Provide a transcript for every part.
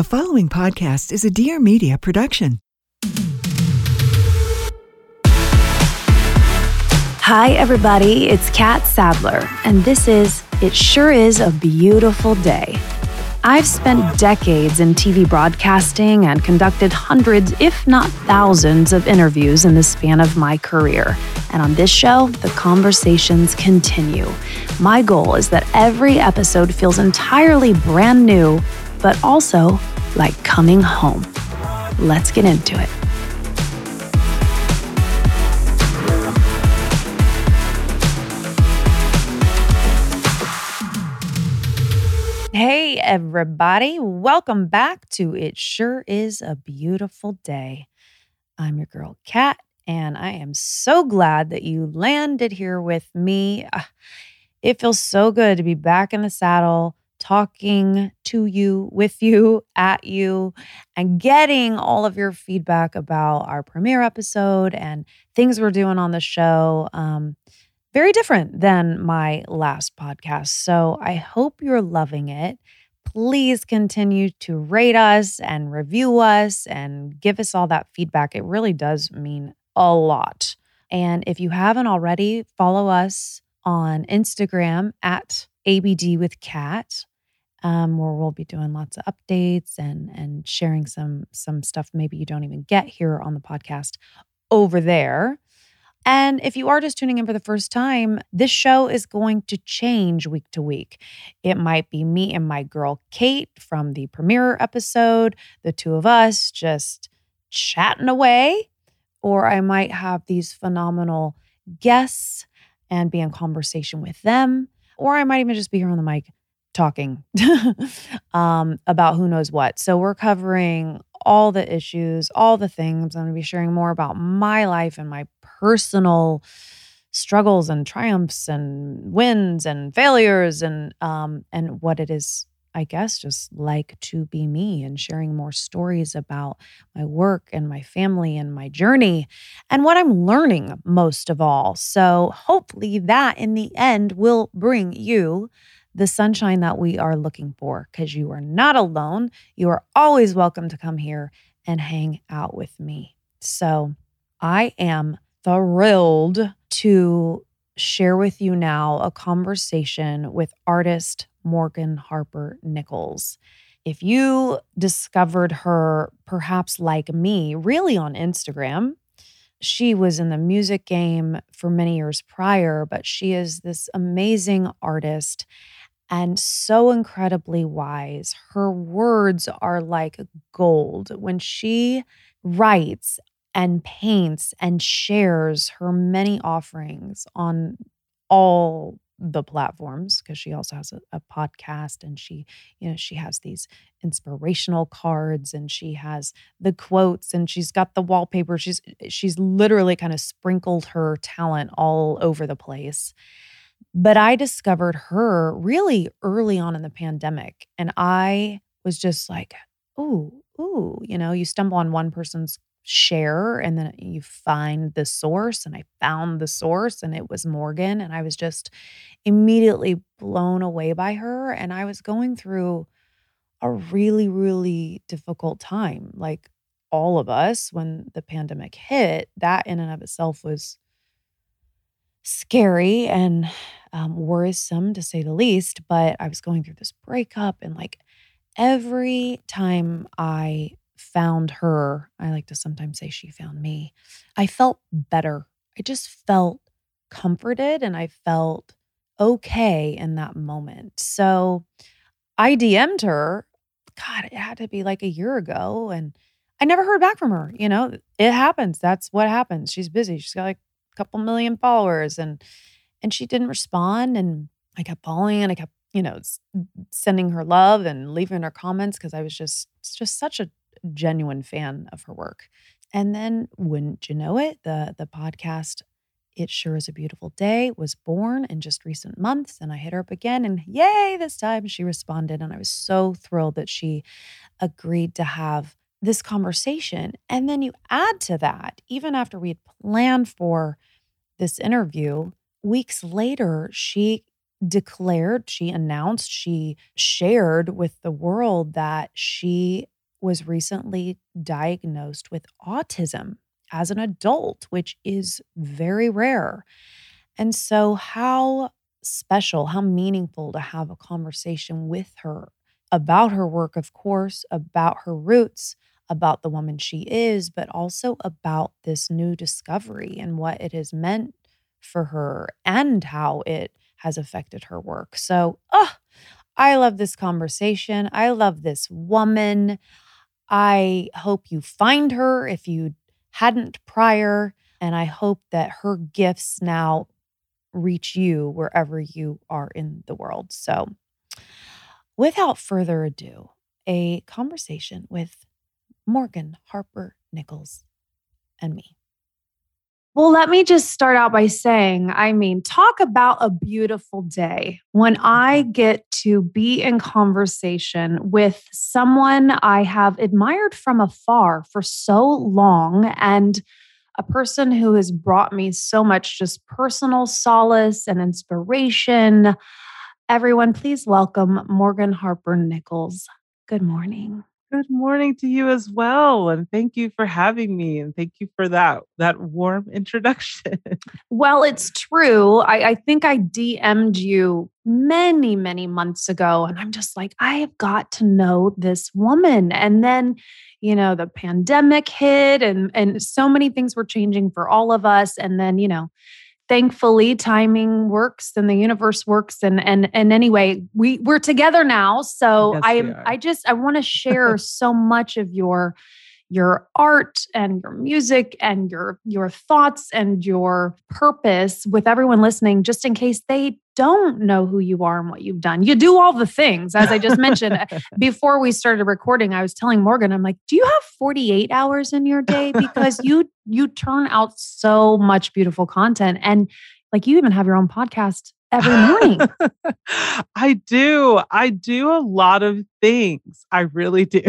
The following podcast is a Dear Media production. Hi, everybody. It's Catt Sadler, and this is It Sure Is a Beautiful Day. I've spent decades in TV broadcasting and conducted hundreds, if not thousands, of interviews in the span of my career. And on this show, the conversations continue. My goal is that every episode feels entirely brand new but also like coming home. Let's get into it. Hey, everybody. Welcome back to It Sure Is a Beautiful Day. I'm your girl, Catt, and I am so glad that you landed here with me. Ah, it feels so good to be back in the saddle talking to you, with you, at you, and getting all of your feedback about our premiere episode and things we're doing on the show. Um, very different than my last podcast. So I hope you're loving it. Please continue to rate us and review us and give us all that feedback. It really does mean a lot. And if you haven't already, follow us on Instagram at ABD with Catt um, where we'll be doing lots of updates and and sharing some some stuff maybe you don't even get here on the podcast over there. And if you are just tuning in for the first time, this show is going to change week to week. It might be me and my girl Kate from the premiere episode, the two of us just chatting away, or I might have these phenomenal guests and be in conversation with them, or I might even just be here on the mic talking um, about who knows what. So we're covering all the issues, all the things. I'm going to be sharing more about my life and my personal struggles and triumphs and wins and failures and um, and what it is. I guess just like to be me and sharing more stories about my work and my family and my journey and what I'm learning most of all. So, hopefully, that in the end will bring you the sunshine that we are looking for because you are not alone. You are always welcome to come here and hang out with me. So I am thrilled to share with you now a conversation with artist Morgan Harper Nichols. If you discovered her, perhaps like me, really on Instagram, she was in the music game for many years prior, but she is this amazing artist and so incredibly wise. Her words are like gold. When she writes and paints and shares her many offerings on all the platforms because she also has a, a, podcast and she you know she has these inspirational cards and she has the quotes and she's got the wallpaper she's she's literally kind of sprinkled her talent all over the place but I discovered her really early on in the pandemic. And I was just like, ooh, ooh, you know, you stumble on one person's share and then you find the source. And I found the source and it was Morgan. And I was just immediately blown away by her. And I was going through a really, really difficult time. Like all of us, when the pandemic hit, that in and of itself was scary and um, worrisome to say the least. But I was going through this breakup, and like every time I found her, I like to sometimes say she found me, I felt better. I just felt comforted and I felt okay in that moment. So I DM'd her. God, it had to be like a year ago. And I never heard back from her. You know, it happens. That's what happens. She's busy. She's got like couple million followers and and she didn't respond and I kept following and I kept you know sending her love and leaving her comments because I was just just such a genuine fan of her work. And then wouldn't you know it, the the podcast it Sure Is a Beautiful Day was born in just recent months. And I hit her up again, and yay, this time she responded. And I was so thrilled that she agreed to have this conversation. And then you add to that, even after we had planned for this interview, weeks later, she declared, she announced, she shared with the world that she was recently diagnosed with autism as an adult, which is very rare. And so, how special, how meaningful to have a conversation with her about her work, of course, about her roots, about the woman she is, but also about this new discovery and what it has meant for her and how it has affected her work. So, oh, I love this conversation. I love this woman. I hope you find her if you hadn't prior. And I hope that her gifts now reach you wherever you are in the world. So, without further ado, a conversation with Morgan Harper Nichols and me. Well, let me just start out by saying I mean, talk about a beautiful day when I mm-hmm. get to be in conversation with someone I have admired from afar for so long and a person who has brought me so much just personal solace and inspiration. Everyone, please welcome Morgan Harper Nichols. Good morning. Good morning to you as well. And thank you for having me. And thank you for that, that warm introduction. well, it's true. I, I think I DM'd you many, many months ago. And I'm just like, I have got to know this woman. And then, you know, the pandemic hit and and so many things were changing for all of us. And then, you know, thankfully timing works and the universe works and and and anyway we we're together now. So yes, i am i just i want to share so much of your your art and your music and your your thoughts and your purpose with everyone listening just in case they don't know who you are and what you've done you do all the things as i just mentioned before we started recording i was telling morgan i'm like do you have 48 hours in your day because you you turn out so much beautiful content and like you even have your own podcast every morning. I do. I do a lot of things. I really do.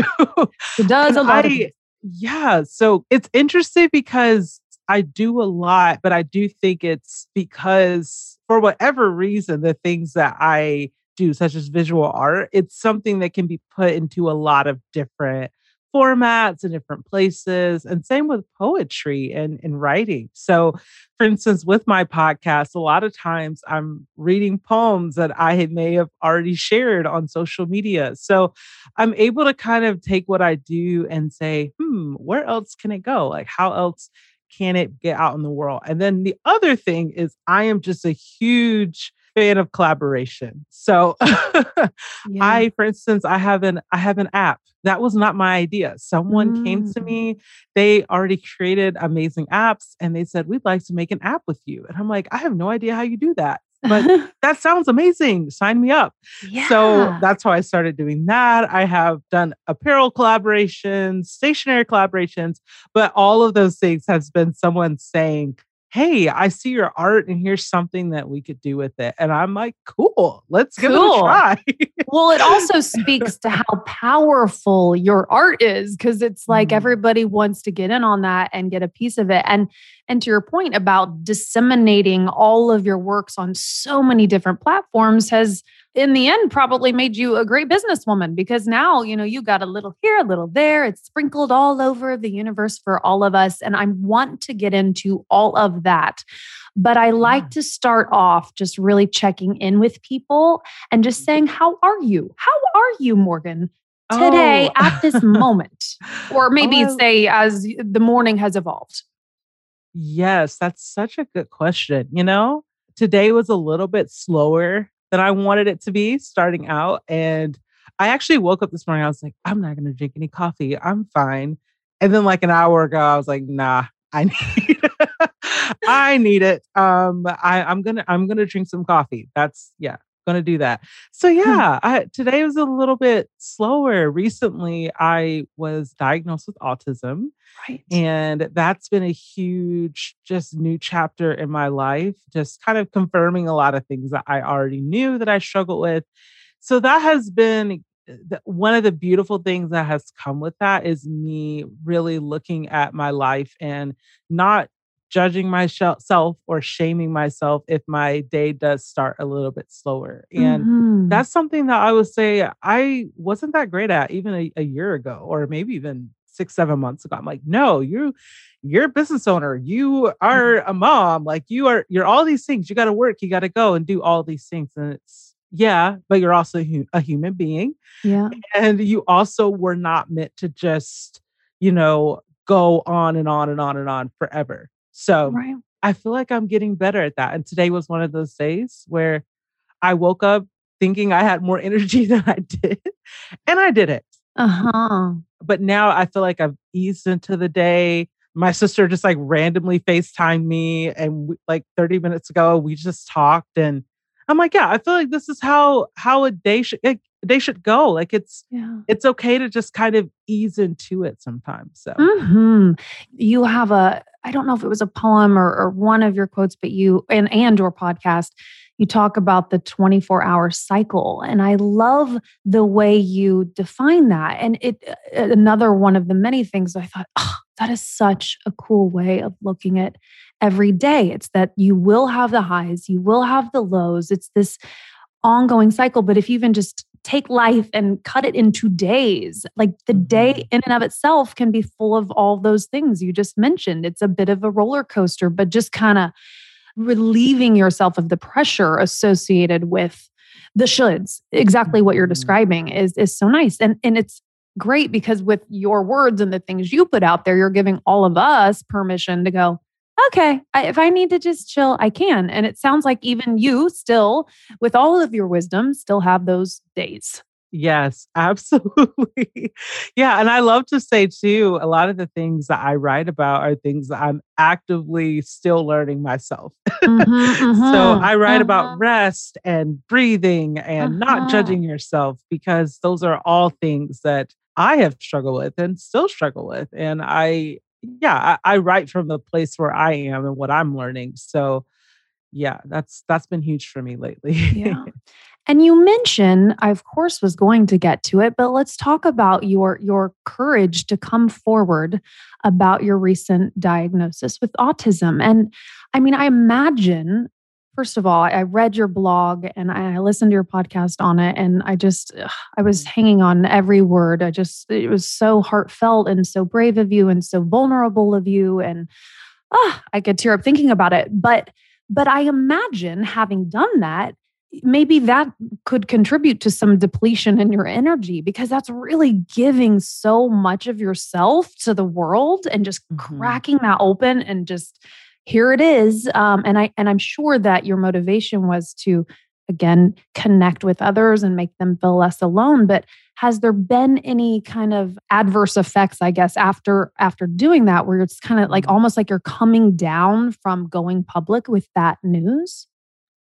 It does a lot. I, yeah. So it's interesting because I do a lot, but I do think it's because for whatever reason, the things that I do, such as visual art, it's something that can be put into a lot of different formats and different places. And same with poetry and, and writing. So, for instance, with my podcast, a lot of times I'm reading poems that I may have already shared on social media. So I'm able to kind of take what I do and say, hmm, where else can it go? Like, how else? Can it get out in the world? And then the other thing is, I am just a huge fan of collaboration. So yeah. I, for instance, I have an I have an app. That was not my idea. Someone mm. came to mm. me. They already created amazing apps and they said, We'd like to make an app with you. And I'm like, I have no idea how you do that. But that sounds amazing. Sign me up. Yeah. So that's how I started doing that. I have done apparel collaborations, stationary collaborations, but all of those things has been someone saying, hey, I see your art and here's something that we could do with it. And I'm like, cool, let's cool. give it a try. well, it also speaks to how powerful your art is because it's like mm. everybody wants to get in on that and get a piece of it. And and to your point about disseminating all of your works on so many different platforms has in the end probably made you a great businesswoman because now you know you got a little here a little there. It's sprinkled all over the universe for all of us and i want to get into all of that. But i like to start off just really checking in with people and just saying how are you? How are you morgan today oh. at this moment? Or maybe oh. say as the morning has evolved. Yes that's such a good question. You know today was a little bit slower than I wanted it to be starting out. And I actually woke up this morning. I was like, I'm not going to drink any coffee. I'm fine. And then, like an hour ago, I was like, Nah, I need, I need it. Um, I, I'm gonna, I'm gonna drink some coffee. That's yeah, gonna do that. So hmm. yeah, I, today was a little bit slower. Recently, I was diagnosed with autism, right, and that's been a huge, just new chapter in my life. Just kind of confirming a lot of things that I already knew that I struggled with. So that has been eh, one of the beautiful things that has come with that is me really looking at my life and not judging myself or shaming myself if my day does start a little bit slower. And Mhm. that's something that I would say I wasn't that great at even a, a year ago, or maybe even six, seven months ago. I'm like, no, you you're a business owner, you are a mom, like you are you're all these things. You gotta work, you gotta go and do all these things. And it's yeah, but you're also hu- a human being. yeah. And you also were not meant to just, you know, go on and on and on and on forever. So Right. I feel like I'm getting better at that. And today was one of those days where I woke up thinking I had more energy than I did. And I did it. Uh-huh. But now I feel like I've eased into the day. My sister just like randomly FaceTimed me. And we, like 30 minutes ago, we just talked. And I'm like, yeah, I feel like this is how how a day should like, they should go. Like it's Yeah. it's okay to just kind of ease into it sometimes. So hmm You have a, I don't know if it was a poem or, or one of your quotes, but you and and your podcast, you talk about the 24 hour cycle. And I love the way you define that. And it uh, another one of the many things I thought, oh, that is such a cool way of looking at every day. It's that you will have the highs, you will have the lows. It's this ongoing cycle. But if you even just take life and cut it into days, like the day Mhm. in and of itself can be full of all those things you just mentioned. It's a bit of a roller coaster, but just kind of relieving yourself of the pressure associated with the shoulds. Exactly what you're Mhm. describing is is so nice. And and it's great because with your words and the things you put out there, you're giving all of us permission to go, okay, I, if I need to just chill, I can. And it sounds like even you still, with all of your wisdom, still have those days. Yes, absolutely. yeah. And I love to say too, a lot of the things that I write about are things that I'm actively still learning myself. Mhm, So mhm, I write mhm. about rest and breathing and Uh-huh. not judging yourself because those are all things that I have struggled with and still struggle with. And I, yeah, I, I write from the place where I am and what I'm learning. So yeah, that's that's been huge for me lately. Yeah. And you mentioned, I of course was going to get to it, but let's talk about your your courage to come forward about your recent diagnosis with autism. And I mean, I imagine first of all, I read your blog and I listened to your podcast on it and I just ugh, I was hanging on every word. I just it was so heartfelt and so brave of you and so vulnerable of you and ah, I could tear up thinking about it. But but I imagine having done that maybe that could contribute to some depletion in your energy because that's really giving so much of yourself to the world and just Mhm. cracking that open and just here it is um, and i and i'm sure that your motivation was to again connect with others and make them feel less alone but has there been any kind of adverse effects i guess after after doing that where it's kind of like Mhm. almost like you're coming down from going public with that news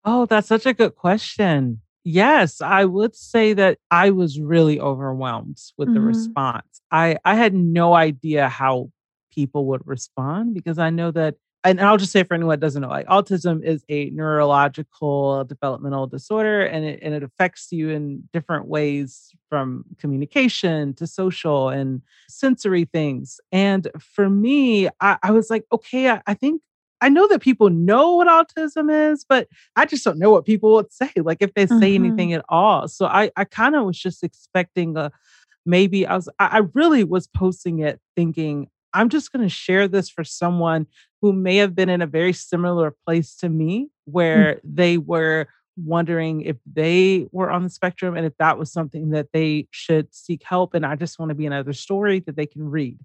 Oh, that's such a good question. Yes, I would say that I was really overwhelmed with the Mhm. response. I I had no idea how people would respond because I know that and I'll just say for anyone that doesn't know, like autism is a neurological developmental disorder and it and it affects you in different ways from communication to social and sensory things. And for me, I, I was like, okay, I, I think I know that people know what autism is, but I just don't know what people would say, like if they say Mhm. anything at all. So I, I kind of was just expecting a maybe I was I I really was posting it thinking I'm just going to share this for someone who may have been in a very similar place to me hmm. where they were wondering if they were on the spectrum and if that was something that they should seek help and I just want to be another story that they can read.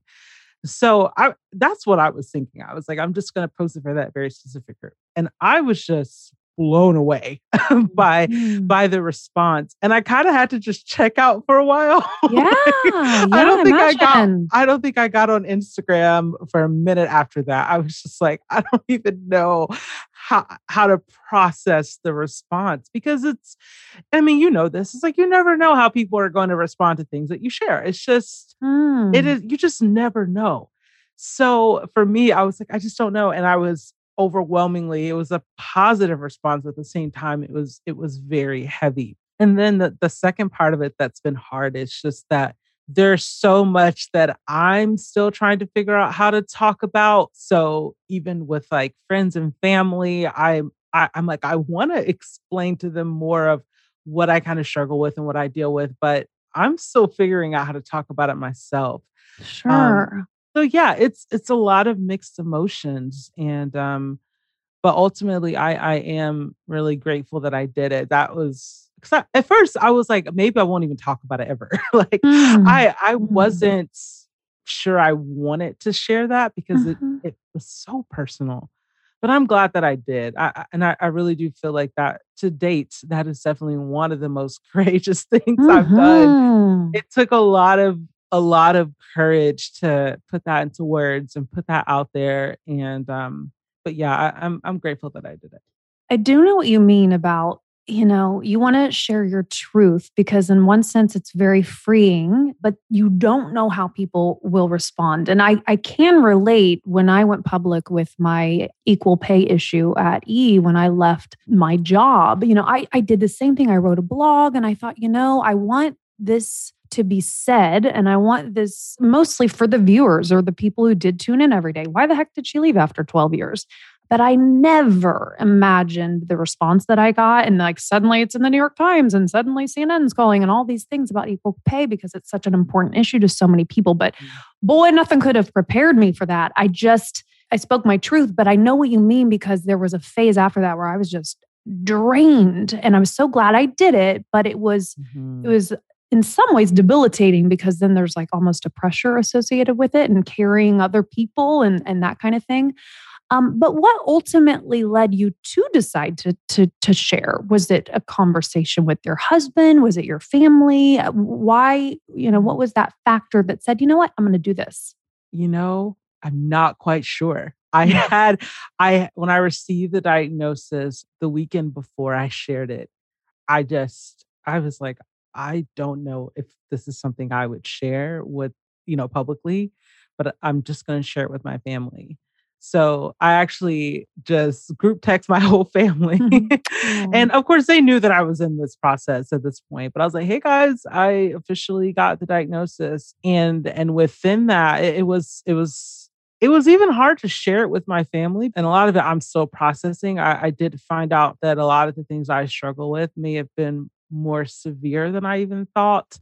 So I that's what I was thinking. I was like, I'm just gonna post it for that very specific group. And I was just blown away by Mm. by the response. And I kind of had to just check out for a while. Yeah, I yeah, don't think I got. I don't think I got on Instagram for a minute after that. I was just like, I don't even know how how to process the response because it's I mean, you know this. It's like you never know how people are going to respond to things that you share. It's just it Mm. is you just never know. So for me, I was like, I just don't know. And I was overwhelmingly, it was a positive response at the same time. It was, it was very heavy. And then the, the second part of it that's been hard is just that there's so much that I'm still trying to figure out how to talk about. So even with like friends and family, I'm I, am i am like I want to explain to them more of what I kind of struggle with and what I deal with, but I'm still figuring out how to talk about it myself. Um, sure. Um, so yeah, it's it's a lot of mixed emotions and um but ultimately I I am really grateful that I did it. That was because at first I was like maybe I won't even talk about it ever. like mm. I I mm. wasn't sure I wanted to share that because mm-hmm. it it was so personal. But I'm glad that I did. I, and I, I really do feel like that to date, that is definitely one of the most courageous things mm-hmm. I've done. Mm-hmm. It took a lot of a lot of courage to put that into words and put that out there. And um, but yeah, I, I'm I'm grateful that I did it. I do know what you mean about you know, you want to share your truth because, in one sense, it's very freeing, but you don't know how people will respond. And I, I can relate when I went public with my equal pay issue at E when I left my job. You know, I, I did the same thing. I wrote a blog and I thought, you know, I want this to be said. And I want this mostly for the viewers or the people who did tune in every day. Why the heck did she leave after 12 years? But I never imagined the response that I got. And like suddenly it's in the New York Times and suddenly CNN's calling and all these things about equal pay because it's such an important issue to so many people. But mm. boy, nothing could have prepared me for that. I just, I spoke my truth, but I know what you mean because there was a phase after that where I was just drained and i'm so glad I did it, but it was, mm-hmm. it was in some ways debilitating because then there's like almost a pressure associated with it and carrying other people and, and that kind of thing. Um, but what ultimately led you to decide to, to, to share? Was it a conversation with your husband? Was it your family? Uh, why, you know, what was that factor that said, you know what, I'm going to do this? You know, I'm not quite sure. I had, I, when I received the diagnosis the weekend before I shared it, I just, I was like, I don't know if this is something I would share with, you know, publicly, but I'm just going to share it with my family. So I actually just group text my whole family. and of course, they knew that I was in this process at this point. But I was like, hey guys, I officially got the diagnosis. And and within that, it, it was, it was it was even hard to share it with my family. And a lot of it I'm still processing. I, I did find out that a lot of the things I struggle with may have been more severe than I even thought.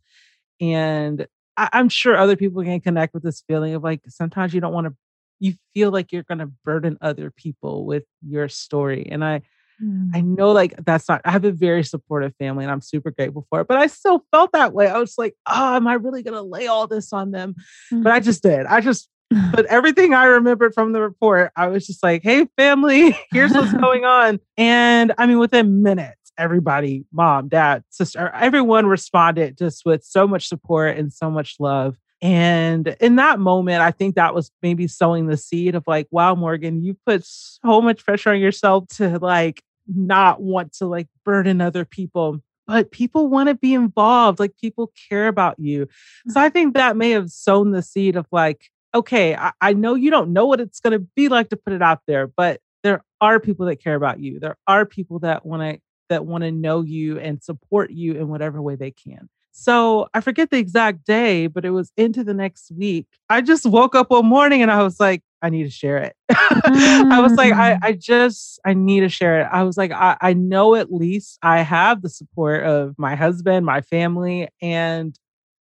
And I, I'm sure other people can connect with this feeling of like sometimes you don't want to, you feel like you're going to burden other people with your story. And I, Mm. I know like that's not, I have a very supportive family and I'm super grateful for it, but I still felt that way. I was like, oh, am I really going to lay all this on them? Mm. But I mm. just did. I just, but everything I remembered from the report, I was just like, hey, family, here's what's going on. And I mean, within minutes, everybody, mom, dad, sister, everyone responded just with so much support and so much love. And in that moment, I think that was maybe sowing the seed of like, wow, Morgan, you put so much pressure on yourself to like not want to like burden other people. But people want to be involved, like people care about you. So I think that may have sown the seed of like, okay, I, I know you don't know what it's going to be like to put it out there, but there are people that care about you. There are people that want to that want to know you and support you in whatever way they can. So I forget the exact day, but it was into the next week. I just woke up one morning and I was like, I need to share it. I was like, I, mm. I just, I need to share it. I was like, I, I know at least I have the support of my husband, my family, and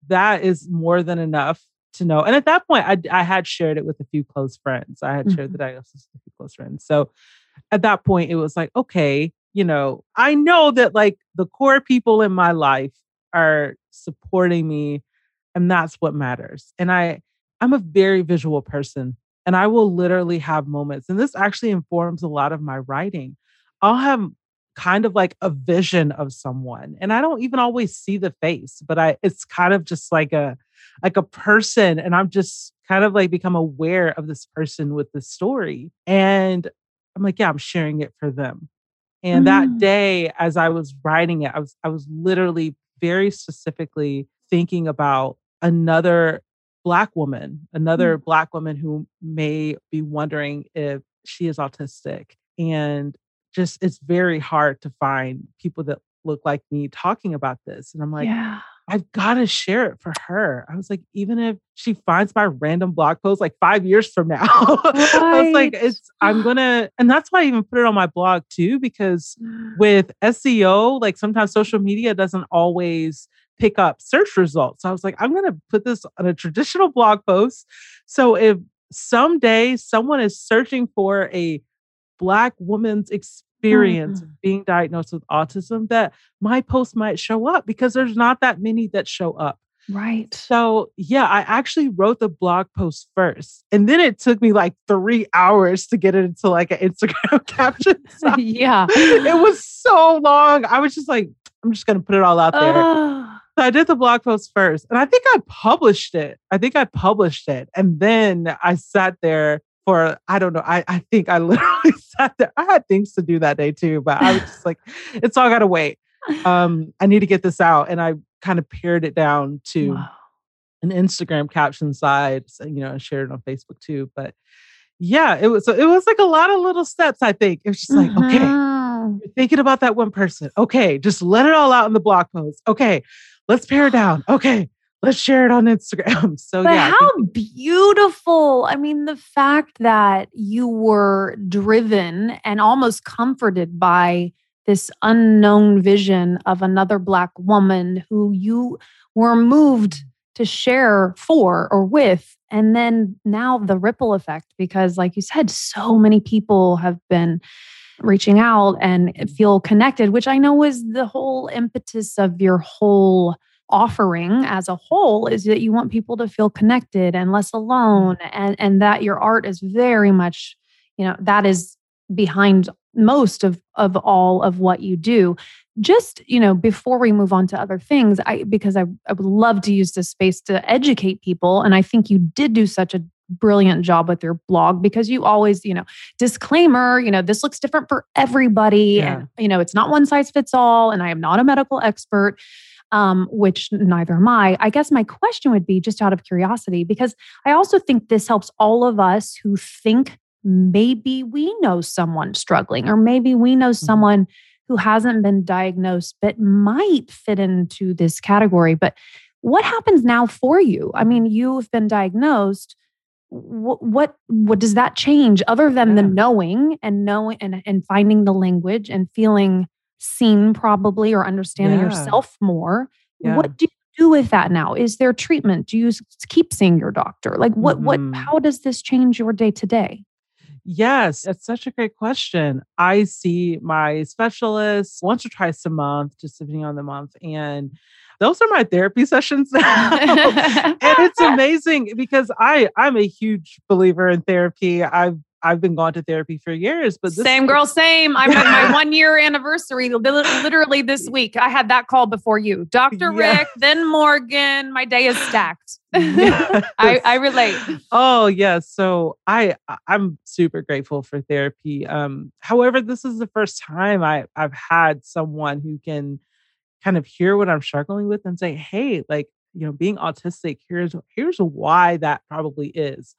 that is more than enough to know. And at that point, I, I had shared it with a few close friends. I had shared the mm-hmm. diagnosis with a few close friends. So at that point, it was like, okay, you know, I know that like the core people in my life are supporting me and that's what matters. And I I'm a very visual person and I will literally have moments and this actually informs a lot of my writing. I'll have kind of like a vision of someone and I don't even always see the face, but I it's kind of just like a like a person and I'm just kind of like become aware of this person with the story and I'm like yeah, I'm sharing it for them. And mm. that day, as I was writing it, I was I was literally very specifically thinking about another black woman, another mm. black woman who may be wondering if she is autistic. And just it's very hard to find people that look like me talking about this. And I'm like, yeah. I've got to share it for her. I was like, even if she finds my random blog post like five years from now, right. I was like, it's, I'm gonna, and that's why I even put it on my blog too, because with SEO, like sometimes social media doesn't always pick up search results. So I was like, I'm gonna put this on a traditional blog post. So if someday someone is searching for a Black woman's experience mm-hmm. being diagnosed with autism, that my post might show up because there's not that many that show up. Right. So, yeah, I actually wrote the blog post first. And then it took me like three hours to get it into like an Instagram caption. yeah. It was so long. I was just like, I'm just going to put it all out there. So I did the blog post first. And I think I published it. I think I published it. And then I sat there for, I don't know, I, I think I literally sat there. I had things to do that day too, but I was just like, it's all got to wait. Um, I need to get this out. And I kind of pared it down to wow. an Instagram caption side, you know, and shared it on Facebook too. But yeah, it was so it was like a lot of little steps, I think. It was just like, mm-hmm. okay, you're thinking about that one person. Okay, just let it all out in the blog post. Okay, let's pare it down. Okay, let's share it on Instagram. So but yeah. How beautiful. I mean, the fact that you were driven and almost comforted by this unknown vision of another Black woman who you were moved to share for or with. And then now the ripple effect, because like you said, so many people have been reaching out and feel connected, which I know was the whole impetus of your whole offering as a whole is that you want people to feel connected and less alone mm-hmm. and and that your art is very much you know that is behind most of of all of what you do. Just you know before we move on to other things i because I, I would love to use this space to educate people and i think you did do such a brilliant job with your blog because you always you know disclaimer you know this looks different for everybody yeah. and you know it's not one size fits all and i am not a medical expert um, which neither am I. I guess my question would be just out of curiosity, because I also think this helps all of us who think maybe we know someone struggling, or maybe we know mm-hmm. someone who hasn't been diagnosed but might fit into this category. But what happens now for you? I mean, you've been diagnosed. What what, what does that change other than yeah. the knowing and knowing and, and finding the language and feeling seen probably or understanding yeah. yourself more? Yeah. What do you do with that now? Is there treatment? Do you keep seeing your doctor? Like what mm-hmm. what how does this change your day to day? Yes, it's such a great question. I see my specialist once or twice a month, just depending on the month. And those are my therapy sessions now. and it's amazing because I I'm a huge believer in therapy. I've I've been going to therapy for years, but same girl, same. I'm at my one year anniversary literally this week. I had that call before you, Dr. Yeah. Rick, then Morgan. My day is stacked. Yes. I, I relate. Oh yes. So I I'm super grateful for therapy. Um, however, this is the first time I I've had someone who can kind of hear what I'm struggling with and say, hey, like you know being autistic here's here's why that probably is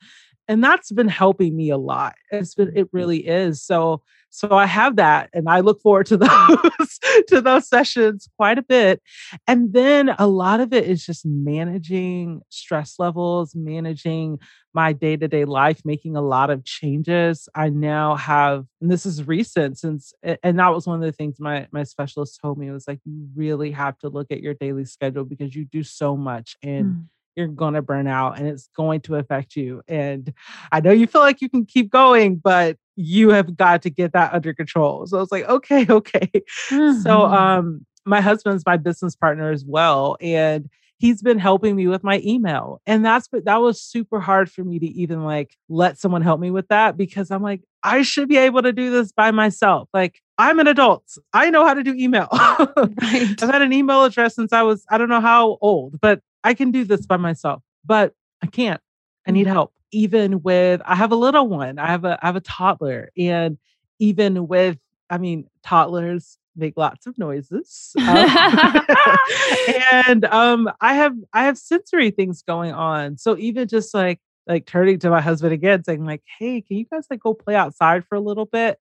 and that's been helping me a lot it's been it really is so so i have that and i look forward to those to those sessions quite a bit and then a lot of it is just managing stress levels managing my day-to-day life making a lot of changes. I now have and this is recent since and that was one of the things my my specialist told me was like you really have to look at your daily schedule because you do so much and mm you're going to burn out and it's going to affect you. And I know you feel like you can keep going, but you have got to get that under control. So it's like, okay, okay. Mm-hmm. So um my husband's my business partner as well. And he's been helping me with my email. And that's but that was super hard for me to even like let someone help me with that because I'm like, I should be able to do this by myself. Like I'm an adult. I know how to do email. right. I've had an email address since I was, I don't know how old, but I can do this by myself, but I can't. I need mm-hmm. help. Even with I have a little one. I have a I have a toddler. And even with, I mean, toddlers make lots of noises. Um, and um I have I have sensory things going on. So even just like like turning to my husband again, saying, like, hey, can you guys like go play outside for a little bit?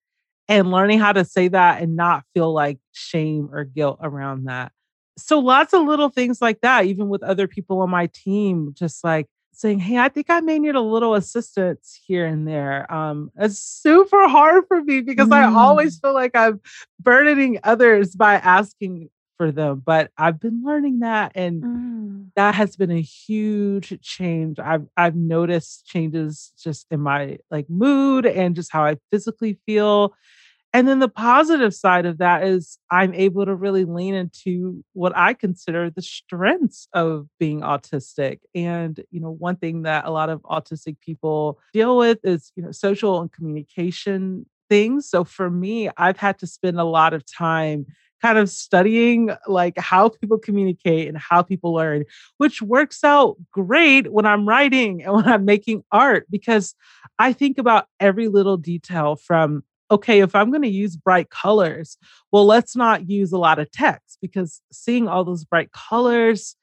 And learning how to say that and not feel like shame or guilt around that so lots of little things like that, even with other people on my team, just like saying, Hey, I think I may need a little assistance here and there. Um, it's super hard for me because mm. I always mm. feel like I'm burdening others by asking for them. But I've been learning that and mm. that has been a huge change. I've I've noticed changes just in my like mood and just how I physically feel and then the positive side of that is I'm able to really lean into what I consider the strengths of being autistic. And, you know, one thing that a lot of autistic people deal with is, you know, social and communication things. So for me, I've had to spend a lot of time kind of studying like how people communicate and how people learn, which works out great when I'm writing and when I'm making art because I think about every little detail from okay, if I'm going to use bright colors, well, let's not use a lot of text because seeing all those bright colors,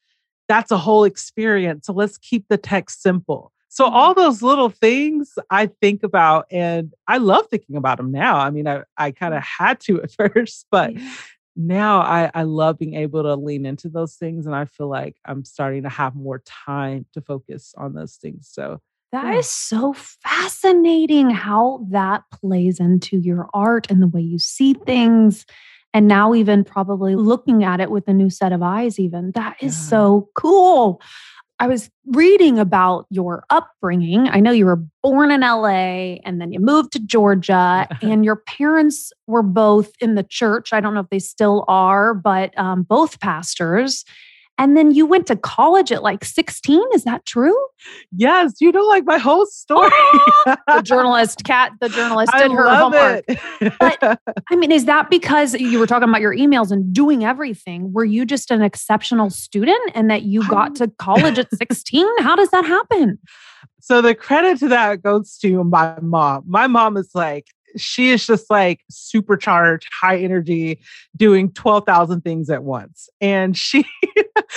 that's a whole experience. So let's keep the text simple. So all mm-hmm. those little things I think about and I love thinking about them now. I mean, I, I kind of mm. had to at first, but yeah. now I, I love being able to lean into those things. And I feel like I'm starting to have more time to focus on those things. So that yeah. is so fascinating how that plays into your art and the way you see things. And now, even probably looking at it with a new set of eyes, even that is yeah. so cool. I was reading about your upbringing. I know you were born in LA and then you moved to Georgia, and your parents were both in the church. I don't know if they still are, but um, both pastors. And then you went to college at like 16. Is that true? Yes. You know, like my whole story. the journalist, Catt, the journalist did I her homework. but I mean, is that because you were talking about your emails and doing everything? Were you just an exceptional student and that you got um, to college at 16? How does that happen? So the credit to that goes to my mom. My mom is like, she is just like supercharged, high energy, doing 12,000 things at once. And she,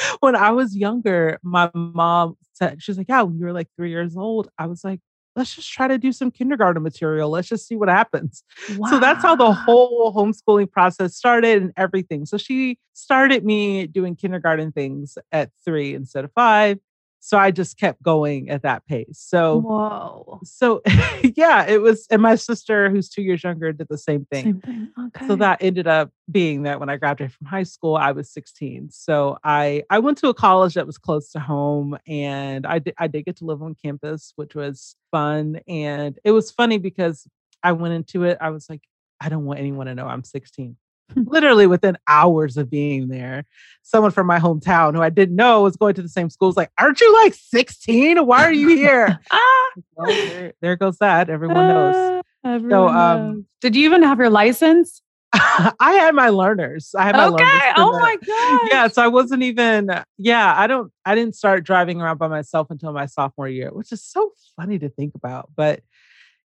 when I was younger, my mom said, she's like, Yeah, when you were like three years old, I was like, let's just try to do some kindergarten material. Let's just see what happens. Wow. So that's how the whole homeschooling process started and everything. So she started me doing kindergarten things at three instead of five. So I just kept going at that pace. So, whoa. So, yeah, it was, and my sister, who's two years younger, did the same thing. Same thing. Okay. So that ended up being that when I graduated from high school, I was 16. So I I went to a college that was close to home, and I did I did get to live on campus, which was fun. And it was funny because I went into it, I was like, I don't want anyone to know I'm 16 literally within hours of being there, someone from my hometown who I didn't know was going to the same school was like, Aren't you like 16? Why are you here? ah! well, there, there, goes that. Everyone knows. Uh, everyone so, um, knows. did you even have your license? I had my learners. I had my okay. learners. Oh my god. Yeah. So I wasn't even. Yeah. I don't. I didn't start driving around by myself until my sophomore year, which is so funny to think about. But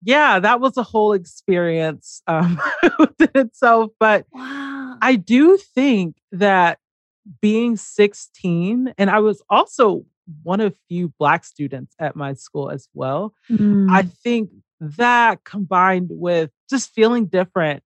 yeah, that was a whole experience um, within itself. But wow. I do think that being 16, and I was also one of few Black students at my school as well. Mm. I think that combined with just feeling different,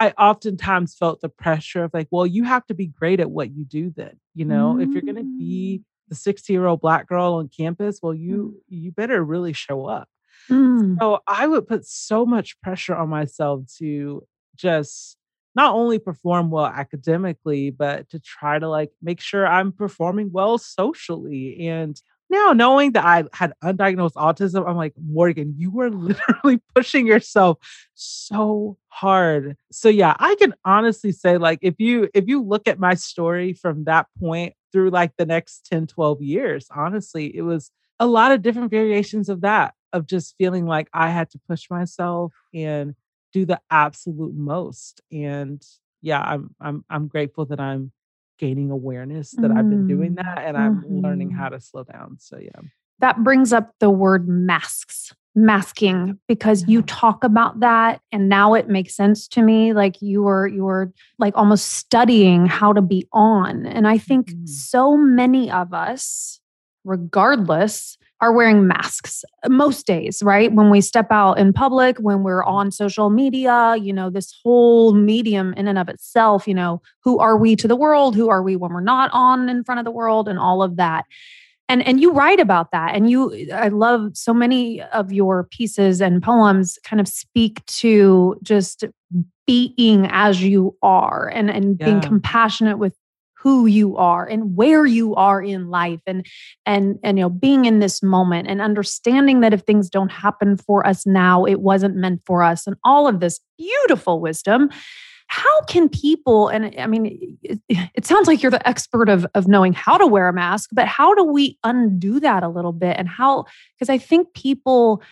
I oftentimes felt the pressure of like, well, you have to be great at what you do then. You know, mm. if you're going to be the 60 year old Black girl on campus, well, you, you better really show up. Mm. So I would put so much pressure on myself to just not only perform well academically, but to try to like make sure I'm performing well socially. And now knowing that I had undiagnosed autism, I'm like, Morgan, you were literally pushing yourself so hard. So yeah, I can honestly say like if you if you look at my story from that point through like the next 10, 12 years, honestly, it was a lot of different variations of that of just feeling like I had to push myself and do the absolute most. And yeah, I'm I'm I'm grateful that I'm gaining awareness that mm. I've been doing that and I'm mm-hmm. learning how to slow down. So yeah. That brings up the word masks, masking, because you talk about that and now it makes sense to me. Like you were you were like almost studying how to be on. And I think mm. so many of us, regardless are wearing masks most days, right? When we step out in public, when we're on social media, you know, this whole medium in and of itself, you know, who are we to the world? Who are we when we're not on in front of the world and all of that. And and you write about that and you I love so many of your pieces and poems kind of speak to just being as you are and and yeah. being compassionate with who you are and where you are in life and and and you know being in this moment and understanding that if things don't happen for us now it wasn't meant for us and all of this beautiful wisdom how can people and i mean it, it, sounds like you're the expert of of knowing how to wear a mask but how do we undo that a little bit and how because i think people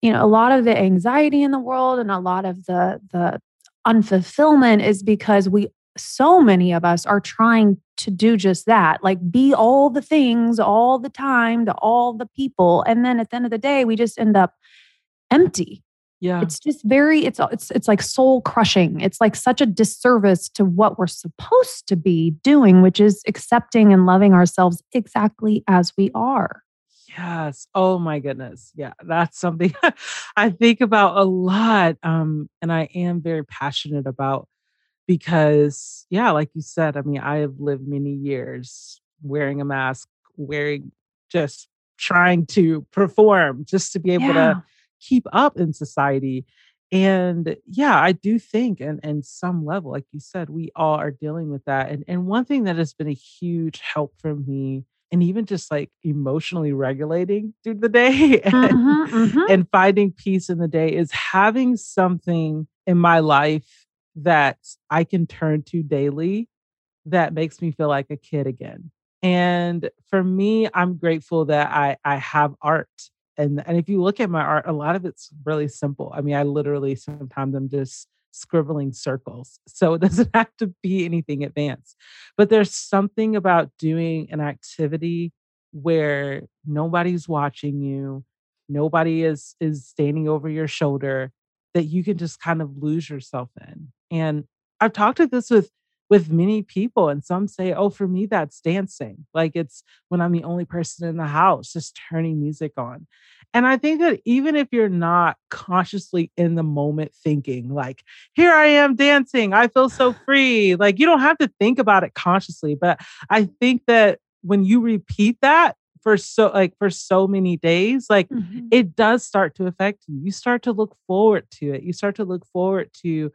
you know a lot of the anxiety in the world and a lot of the the unfulfillment is because we so many of us are trying to do just that like be all the things all the time to all the people and then at the end of the day we just end up empty yeah it's just very it's it's it's like soul crushing it's like such a disservice to what we're supposed to be doing which is accepting and loving ourselves exactly as we are Yes. Oh my goodness. Yeah, that's something I think about a lot. Um, and I am very passionate about because yeah like you said i mean i have lived many years wearing a mask wearing just trying to perform just to be able yeah. to keep up in society and yeah i do think and and some level like you said we all are dealing with that and and one thing that has been a huge help for me and even just like emotionally regulating through the day and, mm-hmm, mm-hmm. and finding peace in the day is having something in my life that I can turn to daily that makes me feel like a kid again. And for me, I'm grateful that I I have art. And and if you look at my art, a lot of it's really simple. I mean, I literally sometimes I'm just scribbling circles. So it doesn't have to be anything advanced. But there's something about doing an activity where nobody's watching you, nobody is is standing over your shoulder that you can just kind of lose yourself in. And I've talked to this with with many people and some say oh for me that's dancing. Like it's when i'm the only person in the house just turning music on. And i think that even if you're not consciously in the moment thinking like here i am dancing i feel so free like you don't have to think about it consciously but i think that when you repeat that for so like for so many days like mm-hmm. it does start to affect you. You start to look forward to it. You start to look forward to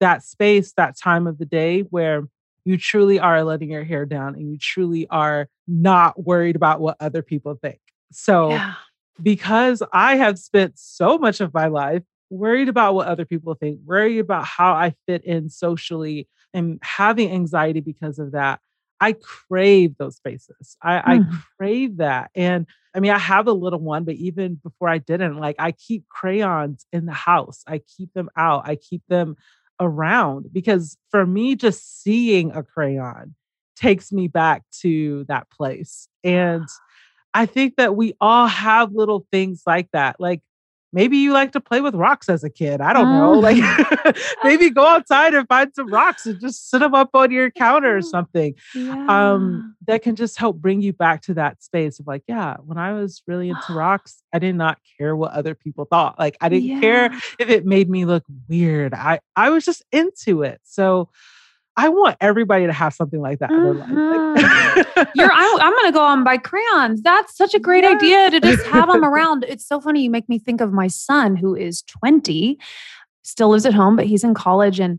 that space, that time of the day where you truly are letting your hair down and you truly are not worried about what other people think. So, yeah. because I have spent so much of my life worried about what other people think, worried about how I fit in socially, and having anxiety because of that, I crave those spaces. I, mm. I crave that. And I mean, I have a little one, but even before I didn't, like, I keep crayons in the house. I keep them out. I keep them around because for me, just seeing a crayon takes me back to that place. And ah. I think that we all have little things like that. Like maybe you like to play with rocks as a kid. I don't know. Like maybe go outside and find some rocks and just sit them up on your counter or something. Um, yeah. Um, that can just help bring you back to that space of like, yeah, when I was really into rocks, I did not care what other people thought. Like I didn't yeah. care if it made me look weird. I I was just into it. So I want everybody to have something like that in their life. Mm-hmm. You're, I'm, I'm going to go on buy crayons. That's such a great yeah. idea to just have them around. It's so funny. You make me think of my son who is 20, still lives at home, but he's in college and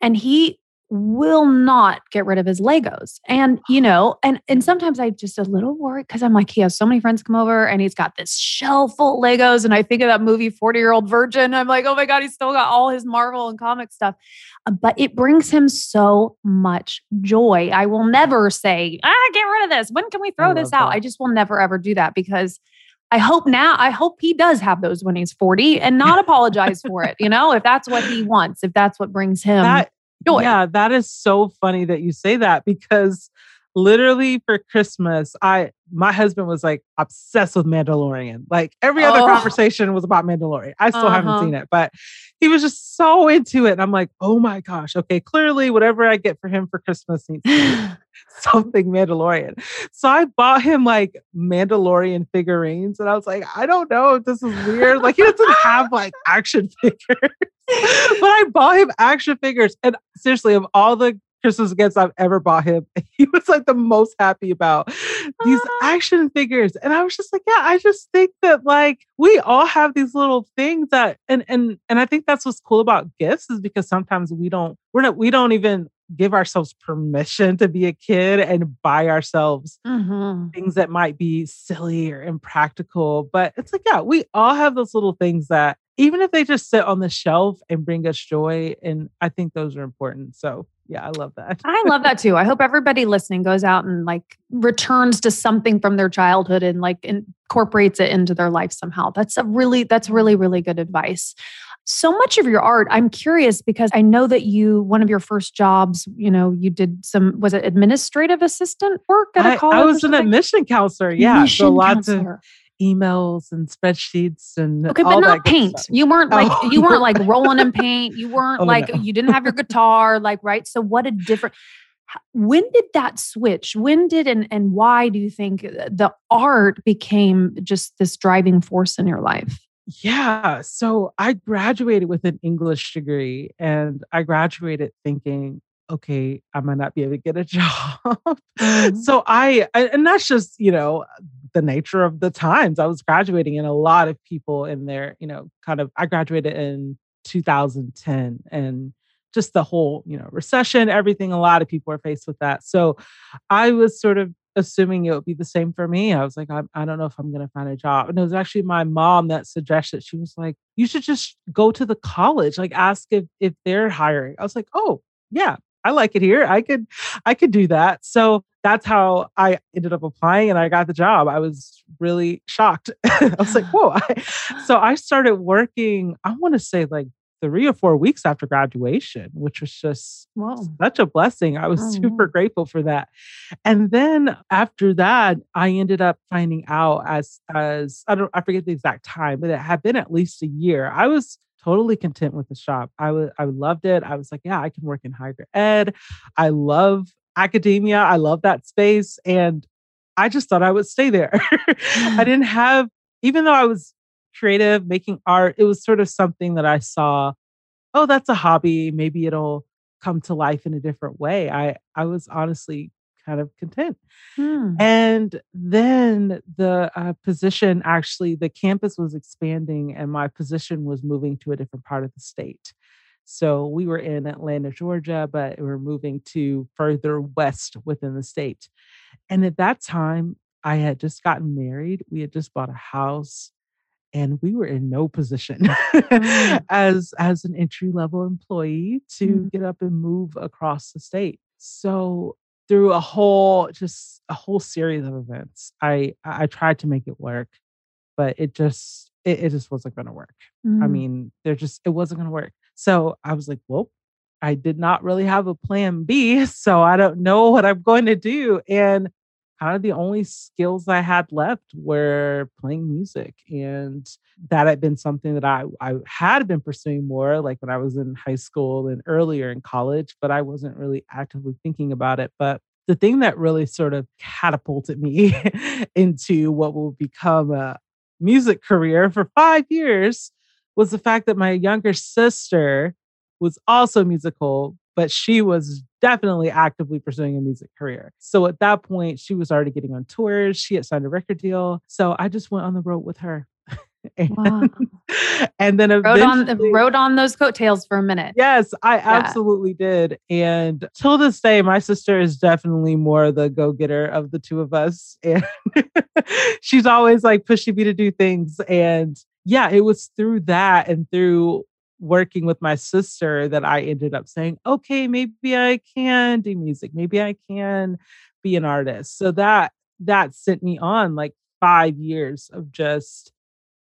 and he will not get rid of his Legos. And, you know, and and sometimes I just a little worried because I'm like, he has so many friends come over and he's got this shelf full of Legos. And I think of that movie 40 Year Old Virgin. I'm like, oh my God, he's still got all his Marvel and comic stuff. Uh, but it brings him so much joy. I will never say, ah, get rid of this. When can we throw this out? That. I just will never ever do that because I hope now, I hope he does have those when he's 40 and not apologize for it. You know, if that's what he wants, if that's what brings him that, joy. Yeah, that is so funny that you say that because literally for Christmas, I my husband was like obsessed with Mandalorian. Like every other Oh. conversation was about Mandalorian. I still haven't Uh-huh. seen it, but he was just so into it. And I'm like, oh my gosh, okay, clearly whatever I get for him for Christmas needs to be something Mandalorian. So I bought him like Mandalorian figurines, and I was like, I don't know if this is weird. Like he doesn't have like action figures, but I bought him action figures, and seriously, of all the Christmas gifts I've ever bought him, he was like the most happy about these Ah. action figures. And I was just like, yeah, I just think that like we all have these little things that and and and I think that's what's cool about gifts is because sometimes we don't we're not we don't even give ourselves permission to be a kid and buy ourselves Mhm. things that might be silly or impractical. But it's like, yeah, we all have those little things that even if they just sit on the shelf and bring us joy, and I think those are important. So yeah, I love that. I love that too. I hope everybody listening goes out and like returns to something from their childhood and like incorporates it into their life somehow. That's a really, that's really, really good advice. So much of your art, I'm curious because I know that you, one of your first jobs, you know, you did some, was it administrative assistant work at a I, college? I was an admission counselor. Yeah. so Admission lots of counselor. Emails and spreadsheets and Okay, all but not paint. You weren't like Oh, you weren't like rolling in paint. You weren't Oh, like no. you didn't have your guitar, like right. So what a different. When did that switch? When did and and why do you think uh, the art became just this driving force in your life? Yeah. So I graduated with an English degree and I graduated thinking, okay, I might not be able to get a job. Mhm. so I- and that's just, you know, the nature of the times. I was graduating and a lot of people in there, you know, kind of, I graduated in 2010 and just the whole, you know, recession, everything, a lot of people are faced with that. So I was sort of assuming it would be the same for me. I was like, I, I don't know if I'm going to find a job. And it was actually my mom that suggested, she was like, you should just go to the college, like ask if, if they're hiring. I was like, oh, yeah, I like it here. I could, I could do that. So that's how I ended up applying and I got the job. I was really shocked. I was like, whoa. I, so I started working, I want to say like three or four weeks after graduation, which was just Whoa. such a blessing. I was Oh, super grateful for that. And then after that, I ended up finding out as as I don't I forget the exact time, but it had been at least a year. I was totally content with the shop. I was I loved it. I was like, yeah, I can work in higher ed. I love academia. I love that space. And I just thought I would stay there. I didn't have, even though I was creative, making art, it was sort of something that I saw, oh, that's a hobby. Maybe it'll come to life in a different way. I I was honestly kind of content. Hmm. And then the uh, position actually, the campus was expanding and my position was moving to a different part of the state. So we were in Atlanta, Georgia, but we were moving to further west within the state. And at that time, I had just gotten married. We had just bought a house and we were in no position Mm. as as an entry level employee to Mm. get up and move across the state. So through a whole just a whole series of events, I I I tried to make it work, but it just it, it just wasn't going to work. I Mm. mean, there just it wasn't going to work. So I was like, well, I did not really have a plan B, so I don't know what I'm going to do. And kind of the only skills I had left were playing music. And that had been something that I, I had been pursuing more like when I was in high school and earlier in college, but I wasn't really actively thinking about it. But the thing that really sort of catapulted me into what will become a music career for five years was the fact that my younger sister was also musical, but she was definitely actively pursuing a music career. So at that point, she was already getting on tours. She had signed a record deal. So I just went on the road with her. and, Wow. and then Rode on rode on those coattails for a minute. Yes, I absolutely did. And till this day, my sister is definitely more the go getter of the two of us. And she's always like pushing me to do things. And yeah, it was through that and through working with my sister that I ended up saying, okay, maybe I can do music. Maybe I can be an artist. So that that sent me on like five years of just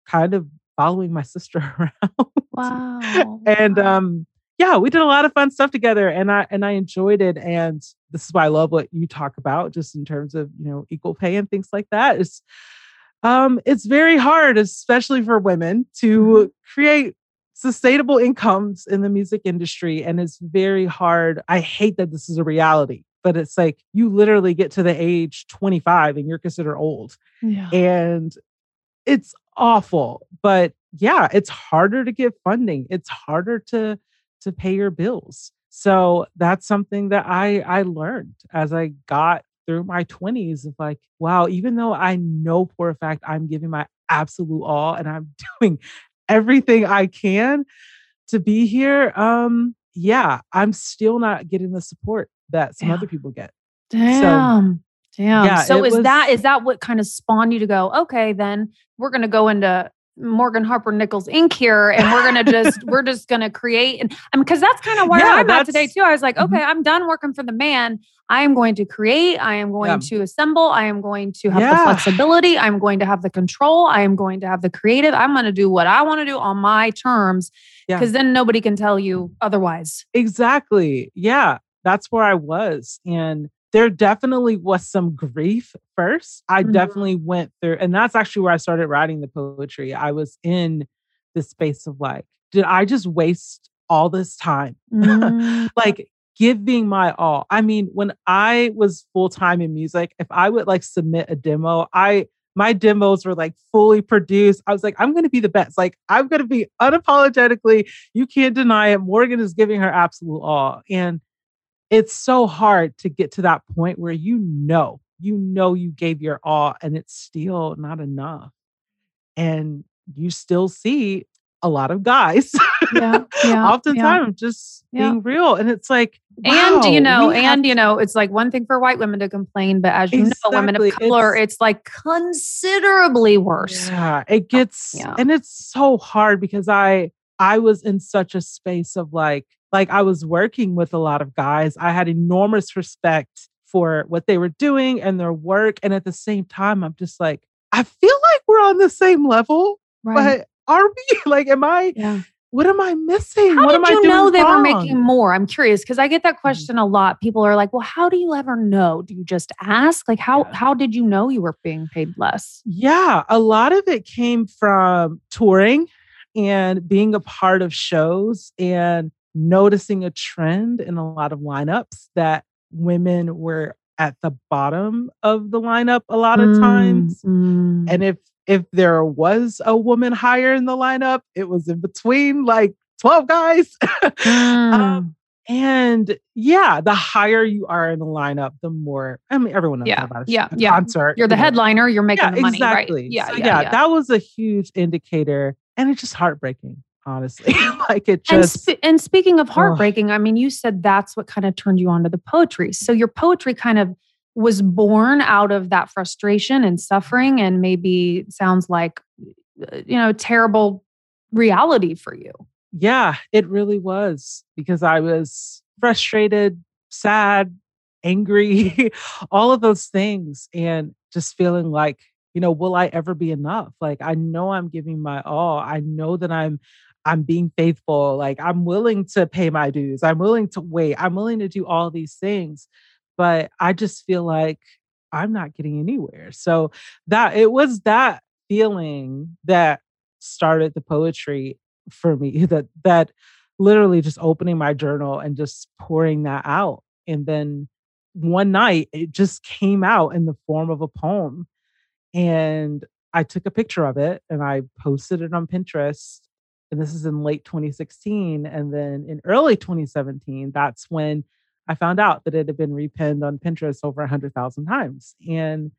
kind of following my sister around Wow. and um yeah we did a lot of fun stuff together and i and i enjoyed it and this is why I love what you talk about, just in terms of you know equal pay and things like that. Is um, it's very hard, especially for women, to mm-hmm. create sustainable incomes in the music industry, and it's very hard. I hate that this is a reality, but it's like you literally get to the age 25 and you're considered old, yeah. and it's awful. But yeah, it's harder to get funding. It's harder to to pay your bills. So that's something that I I learned as I got through my 20s of like, wow, even though I know for a fact I'm giving my absolute all and I'm doing everything I can to be here, um, yeah, I'm still not getting the support that some other people get. Damn. So, Damn. Yeah, so is was, that is that what kind of spawned you to go, okay, then we're gonna go into Morgan Harper Nichols Inc. here, and we're gonna just we're just gonna create and I mean because that's kind of where yeah, I'm at today too. I was like, okay, mm-hmm. I'm done working for the man. I am going to create. I am going yeah. to assemble. I am going to have yeah. the flexibility. I'm going to have the control. I am going to have the creative. I'm going to do what I want to do on my terms because then nobody can tell you otherwise. Exactly. Yeah, that's where I was, and there definitely was some grief first. I mm-hmm. definitely went through, and that's actually where I started writing the poetry. I was in the space of like, did I just waste all this time? Mm-hmm. like giving my all. I mean, when I was full time in music, if I would like submit a demo, I my demos were like fully produced. I was like, I'm going to be the best. Like, I'm going to be unapologetically, you can't deny it. Morgan is giving her absolute all. And it's so hard to get to that point where you know, you know, you gave your all and it's still not enough. And you still see a lot of guys, yeah, yeah, oftentimes yeah. just yeah. being real. And it's like, wow, and you know, and you know, it's like one thing for white women to complain, but as you exactly. know, women of color, it's, it's, like considerably worse. Yeah, it gets, and it's so hard because I, I was in such a space of like, like I was working with a lot of guys. I had enormous respect for what they were doing and their work. And at the same time, I'm just like, I feel like we're on the same level, right. but are we? Like, am I? Yeah. What am I missing? How what did you know they wrong? were making more? I'm curious because I get that mm. question a lot. People are like, "Well, how do you ever know? Do you just ask? Like, how yeah. how did you know you were being paid less?" Yeah, a lot of it came from touring and being a part of shows and noticing a trend in a lot of lineups that women were at the bottom of the lineup a lot of times. Mm-hmm. And if if there was a woman higher in the lineup, it was in between like 12 guys. mm. um, and yeah, the higher you are in the lineup, the more I mean everyone knows yeah, about a, yeah, yeah. concert. You're the you headliner, you're making yeah, the money, exactly. right? Yeah, so, yeah, yeah, That was a huge indicator. And it's just heartbreaking honestly. like it just. And, sp- and speaking of heartbreaking, I mean, you said that's what kind of turned you on to the poetry. So your poetry kind of was born out of that frustration and suffering, and maybe sounds like, uh, you know, terrible reality for you. Yeah, it really was because I was frustrated, sad, angry, all of those things, and just feeling like you know, will I ever be enough? Like, I know I'm giving my all. I know that I'm I'm being faithful. Like I'm willing to pay my dues. I'm willing to wait. I'm willing to do all these things. But I just feel like I'm not getting anywhere. So that it was that feeling that started the poetry for me that that literally just opening my journal and just pouring that out. And then one night it just came out in the form of a poem. And I took a picture of it and I posted it on Pinterest and this is in late 2016 and then in early 2017 that's when i found out that it had been repinned on pinterest over 100000 times and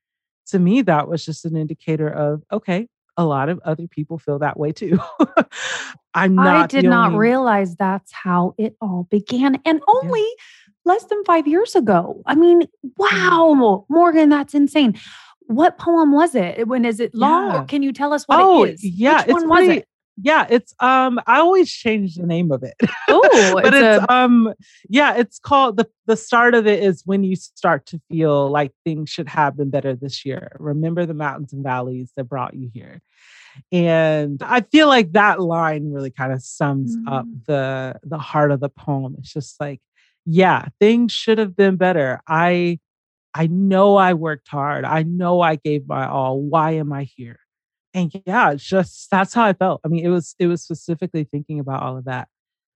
to me that was just an indicator of okay a lot of other people feel that way too. I'm not i did not only... realize that's how it all began and only yeah. less than five years ago. I mean mm. wow morgan that's insane what poem was it? When is it long? Yeah. Or can you tell us what oh, it is? Yeah, Which one was it? yeah, it's um I always change the name of it. Oh, but it's, it's a... um yeah, it's called the the start of it is when you start to feel like things should have been better this year. Remember the mountains and valleys that brought you here. And I feel like that line really kind of sums mm. up the the heart of the poem. It's just like yeah, things should have been better. I I know I worked hard. I know I gave my all. Why am I here? And yeah, it's just that's how I felt. I mean, it was it was specifically thinking about all of that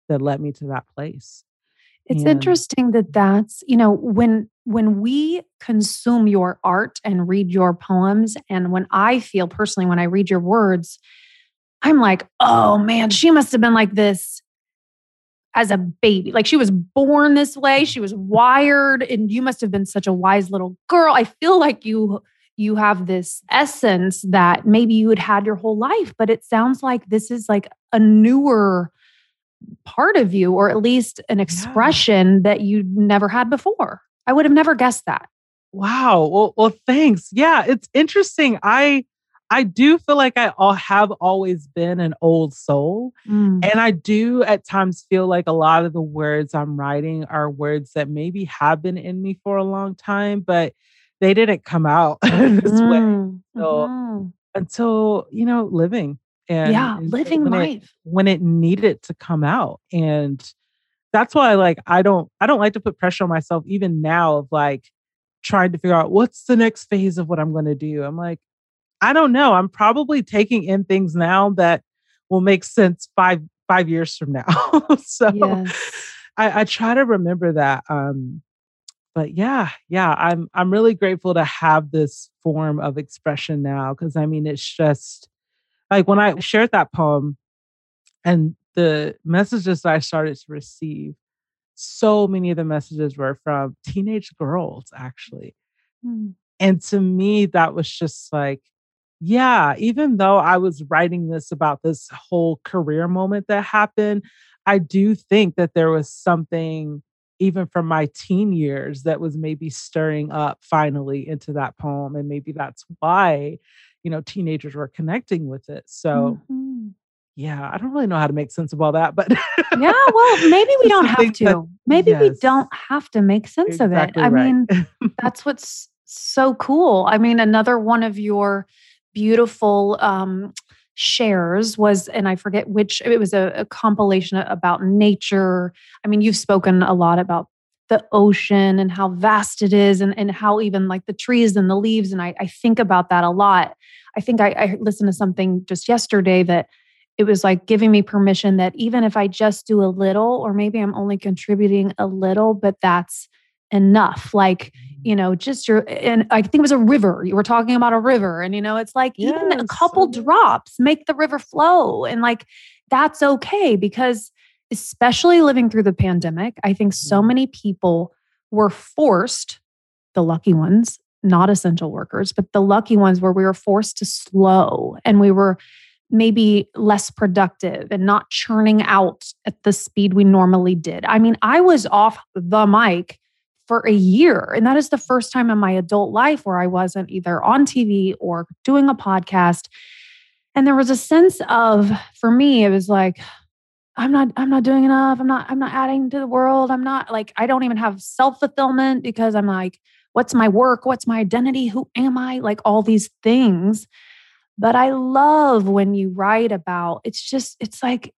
that led me to that place. It's and, interesting that that's, you know, when when we consume your art and read your poems and when I feel personally when I read your words, I'm like, "Oh man, she must have been like this as a baby. Like she was born this way, mm. she was wired and you must have been such a wise little girl. I feel like you you have this essence that maybe you had had your whole life, but it sounds like this is like a newer part of you or at least an expression yeah. that you never had before. I would have never guessed that. Wow. Well, well, thanks. Yeah, it's interesting. I I do feel like I all have always been an old soul. Mm. And I do at times feel like a lot of the words I'm writing are words that maybe have been in me for a long time, but they didn't come out this mm. way. So mm-hmm. until, you know, living and yeah, and living when life it, when it needed to come out. And that's why like I don't I don't like to put pressure on myself even now of like trying to figure out what's the next phase of what I'm going to do. I'm like I don't know. I'm probably taking in things now that will make sense five five years from now. so yes. I, I try to remember that. Um, but yeah, yeah, I'm I'm really grateful to have this form of expression now because I mean it's just like when I shared that poem and the messages that I started to receive, so many of the messages were from teenage girls actually. Mm. And to me, that was just like, yeah, even though I was writing this about this whole career moment that happened, I do think that there was something even from my teen years that was maybe stirring up finally into that poem. And maybe that's why, you know, teenagers were connecting with it. So, mm-hmm. yeah, I don't really know how to make sense of all that, but yeah, well, maybe we don't have to. That, maybe yes, we don't have to make sense exactly of it. I right. mean, that's what's so cool. I mean, another one of your beautiful um, shares was, and I forget which, it was a, a compilation about nature. I mean, you've spoken a lot about the ocean and how vast it is and, and how even like the trees and the leaves. And I, I think about that a lot. I think I, I listened to something just yesterday that it was like giving me permission that even if I just do a little, or maybe I'm only contributing a little, but that's enough. Like, you know, just your, and I think it was a river. You were talking about a river, and, you know, it's like yes. even a couple drops make the river flow. And like, that's okay because, especially living through the pandemic, I think so mm-hmm. many people were forced, the lucky ones, not essential workers, but the lucky ones where we were forced to slow and we were maybe less productive and not churning out at the speed we normally did. I mean, I was off the mic for a year. And that is the first time in my adult life where I wasn't either on TV or doing a podcast. And there was a sense of, for me, it was like, I'm not, I'm not doing enough. I'm not, I'm not adding to the world. I'm not like, I don't even have self fulfillment because I'm like, what's my work? What's my identity? Who am I? Like all these things. But I love when you write about it's just, it's like,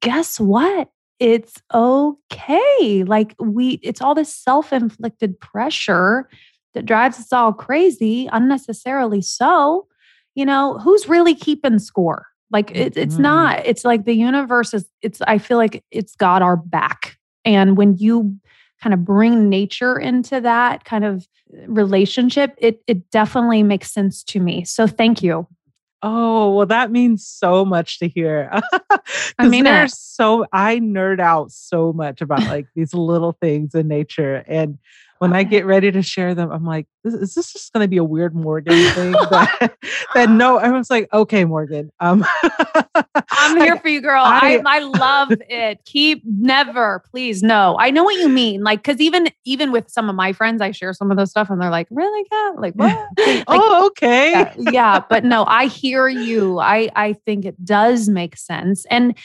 guess what? It's okay. Like we, it's all this self inflicted pressure that drives us all crazy, unnecessarily so. You know, who's really keeping score? Like it, it's mm-hmm. not, it's like the universe is, it's, I feel like it's got our back. And when you kind of bring nature into that kind of relationship, it, it definitely makes sense to me. So thank you. Oh, well, that means so much to hear. I mean, there's so I nerd out so much about like these little things in nature. And when I get ready to share them, I'm like, is this just going to be a weird Morgan thing? that, that no, I was like, okay, Morgan. Um, I'm here I, for you, girl. I, I, I love it. Keep never, please, no. I know what you mean. Like, because even even with some of my friends, I share some of those stuff, and they're like, really, yeah, like, what? Like, oh, okay, yeah, yeah, but no, I hear you. I I think it does make sense, and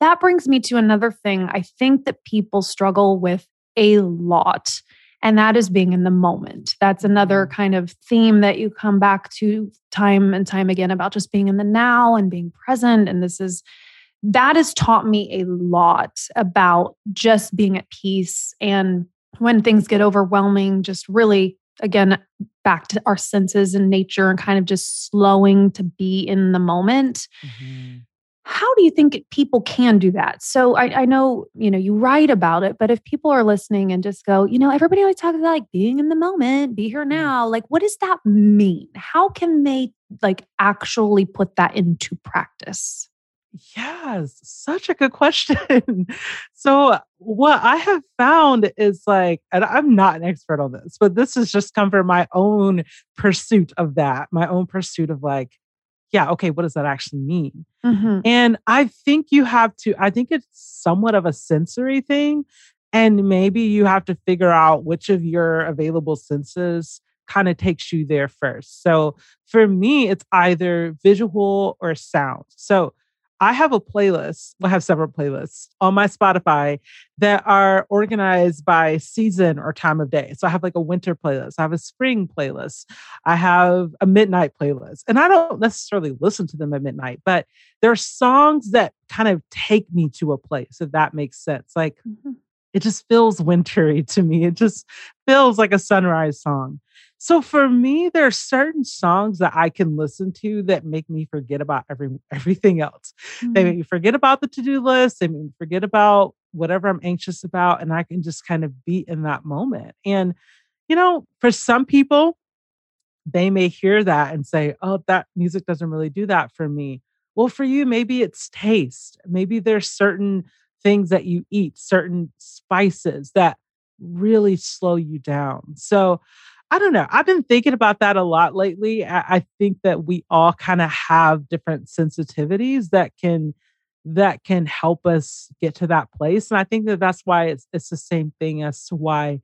that brings me to another thing. I think that people struggle with a lot and that is being in the moment. That's another mm-hmm. kind of theme that you come back to time and time again about just being in the now and being present. And this is that has taught me a lot about just being at peace and when things get overwhelming, just really, again, back to our senses and nature and kind of just slowing to be in the moment. Mm-hmm. How do you think people can do that? So I, I, know, you know, you write about it, but if people are listening and just go, you know, everybody always talks about like being in the moment, be here mm. now. Like, what does that mean? How can they like actually put that into practice? Yes, such a good question. so, what I have found is like, and I'm not an expert on this, but this has just come from my own pursuit of that, my own pursuit of like, yeah, okay, what does that actually mean? Mm-hmm. And I think you have to, I think it's somewhat of a sensory thing. And maybe you have to figure out which of your available senses kind of takes you there first. So for me, it's either visual or sound. So I have a playlist. I have several playlists on my Spotify that are organized by season or time of day. So I have like a winter playlist, I have a spring playlist, I have a midnight playlist. And I don't necessarily listen to them at midnight, but there are songs that kind of take me to a place, if that makes sense. Like mm-hmm. it just feels wintry to me. It just feels like a sunrise song. So for me, there are certain songs that I can listen to that make me forget about every everything else. Mm-hmm. They make me forget about the to-do list. They make me forget about whatever I'm anxious about. And I can just kind of be in that moment. And, you know, for some people, they may hear that and say, oh, that music doesn't really do that for me. Well, for you, maybe it's taste. Maybe there's certain things that you eat, certain spices that really slow you down. So I don't know. I've been thinking about that a lot lately. I, I think that we all kind of have different sensitivities that can that can help us get to that place. And I think that that's why it's it's the same thing as to why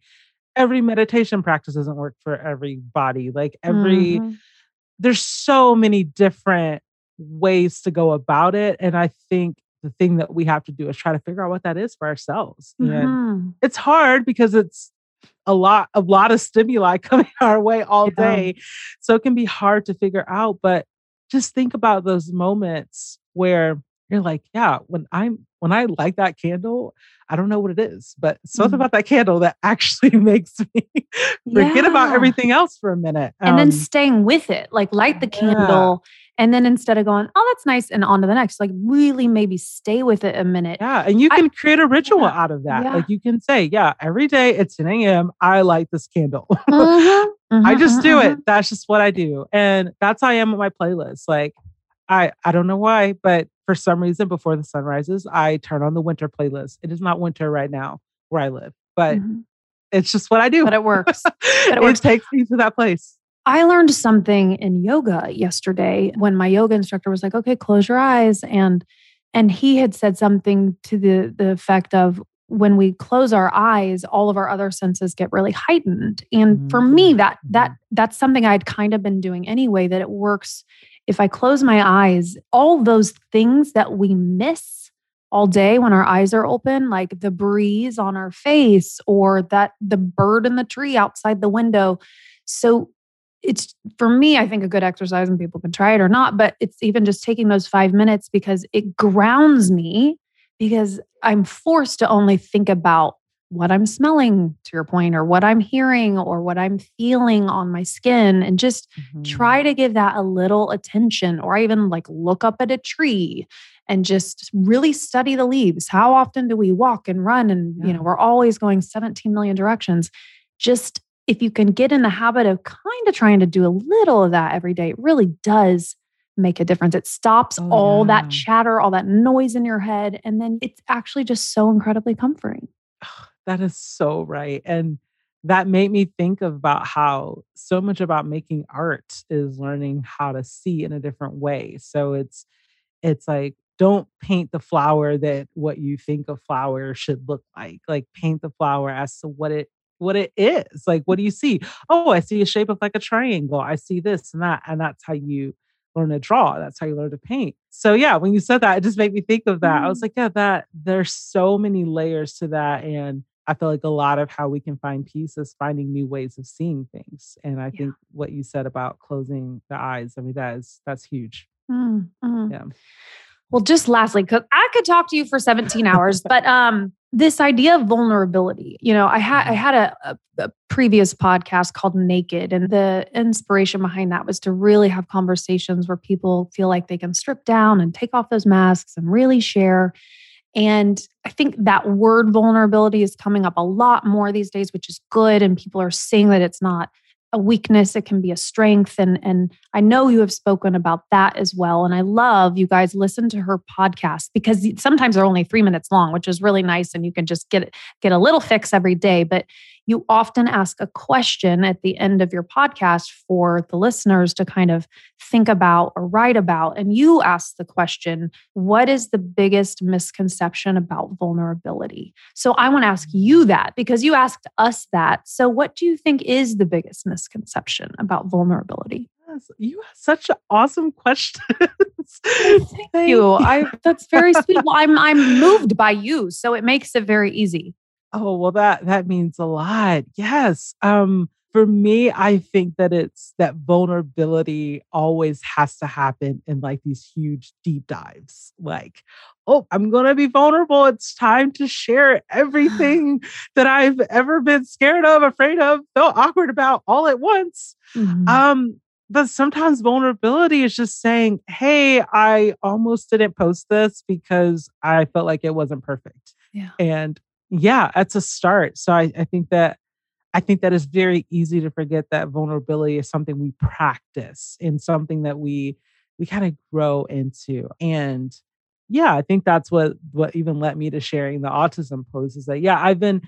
every meditation practice doesn't work for everybody. Like every mm-hmm. there's so many different ways to go about it. And I think the thing that we have to do is try to figure out what that is for ourselves. Mm-hmm. And it's hard because it's a lot a lot of stimuli coming our way all yeah. day so it can be hard to figure out but just think about those moments where you're like yeah when i'm when i light that candle i don't know what it is but something mm. about that candle that actually makes me forget yeah. about everything else for a minute and um, then staying with it like light the candle yeah and then instead of going, oh, that's nice, and on to the next, like really maybe stay with it a minute. Yeah. And you can I, create a ritual yeah, out of that. Yeah. Like you can say, yeah, every day at 10 a.m., I light this candle. Mm-hmm, I just mm-hmm, do it. Mm-hmm. That's just what I do. And that's how I am with my playlist. Like I I don't know why, but for some reason before the sun rises, I turn on the winter playlist. It is not winter right now where I live, but mm-hmm. it's just what I do. But it works. But it, works. it takes me to that place. I learned something in yoga yesterday when my yoga instructor was like, "Okay, close your eyes." And and he had said something to the the effect of when we close our eyes, all of our other senses get really heightened. And for me, mm-hmm. that that mm-hmm. that's something I'd kind of been doing anyway that it works if I close my eyes, all those things that we miss all day when our eyes are open, like the breeze on our face or that the bird in the tree outside the window. So it's for me, I think a good exercise, and people can try it or not, but it's even just taking those five minutes because it grounds me because I'm forced to only think about what I'm smelling, to your point, or what I'm hearing, or what I'm feeling on my skin, and just mm-hmm. try to give that a little attention, or I even like look up at a tree and just really study the leaves. How often do we walk and run? And, yeah. you know, we're always going 17 million directions. Just if you can get in the habit of kind of trying to do a little of that every day, it really does make a difference. It stops oh, all yeah. that chatter, all that noise in your head. And then it's actually just so incredibly comforting. That is so right. And that made me think about how so much about making art is learning how to see in a different way. So it's it's like don't paint the flower that what you think a flower should look like. Like paint the flower as to what it what it is. Like, what do you see? Oh, I see a shape of like a triangle. I see this and that. And that's how you learn to draw. That's how you learn to paint. So yeah, when you said that, it just made me think of that. Mm. I was mm. like, yeah, that there's so many layers to that. And I feel like a lot of how we can find peace is finding new ways of seeing things. And I yeah. think what you said about closing the eyes, I mean, that is that's huge. Mm, mm. Yeah. Well, just lastly, because I could talk to you for 17 hours, but um, this idea of vulnerability, you know, I had I Mm-hmm. had a, a, a previous podcast called Naked, and the inspiration behind that was to really have conversations where people feel like they can strip down and take off those masks and really share. And I think that word vulnerability is coming up a lot more these days, which is good. And people are seeing that it's not a weakness, it can be a strength. And, and I know you have spoken about that as well. And I love you guys listen to her podcast because sometimes they're only three minutes long, which is really nice. And you can just get get a little fix every day. But you often ask a question at the end of your podcast for the listeners to kind of think about or write about. And you ask the question, what is the biggest misconception about vulnerability? So I want to ask you that because you asked us that. So what do you think is the biggest misconception about vulnerability? You have such awesome questions. Thank you. I that's very sweet. Well, I'm I'm moved by you, so it makes it very easy. Oh, well that that means a lot. Yes. Um for me, I think that it's that vulnerability always has to happen in like these huge deep dives. Like, oh, I'm going to be vulnerable. It's time to share everything that I've ever been scared of, afraid of, felt awkward about all at once. Mhm. Um, but sometimes vulnerability is just saying, Hey, I almost didn't post this because I felt like it wasn't perfect. Yeah. And yeah, that's a start. So I, I think that I think that is very easy to forget that vulnerability is something we practice and something that we we kind of grow into. And yeah, I think that's what what even led me to sharing the autism post is that yeah, I've been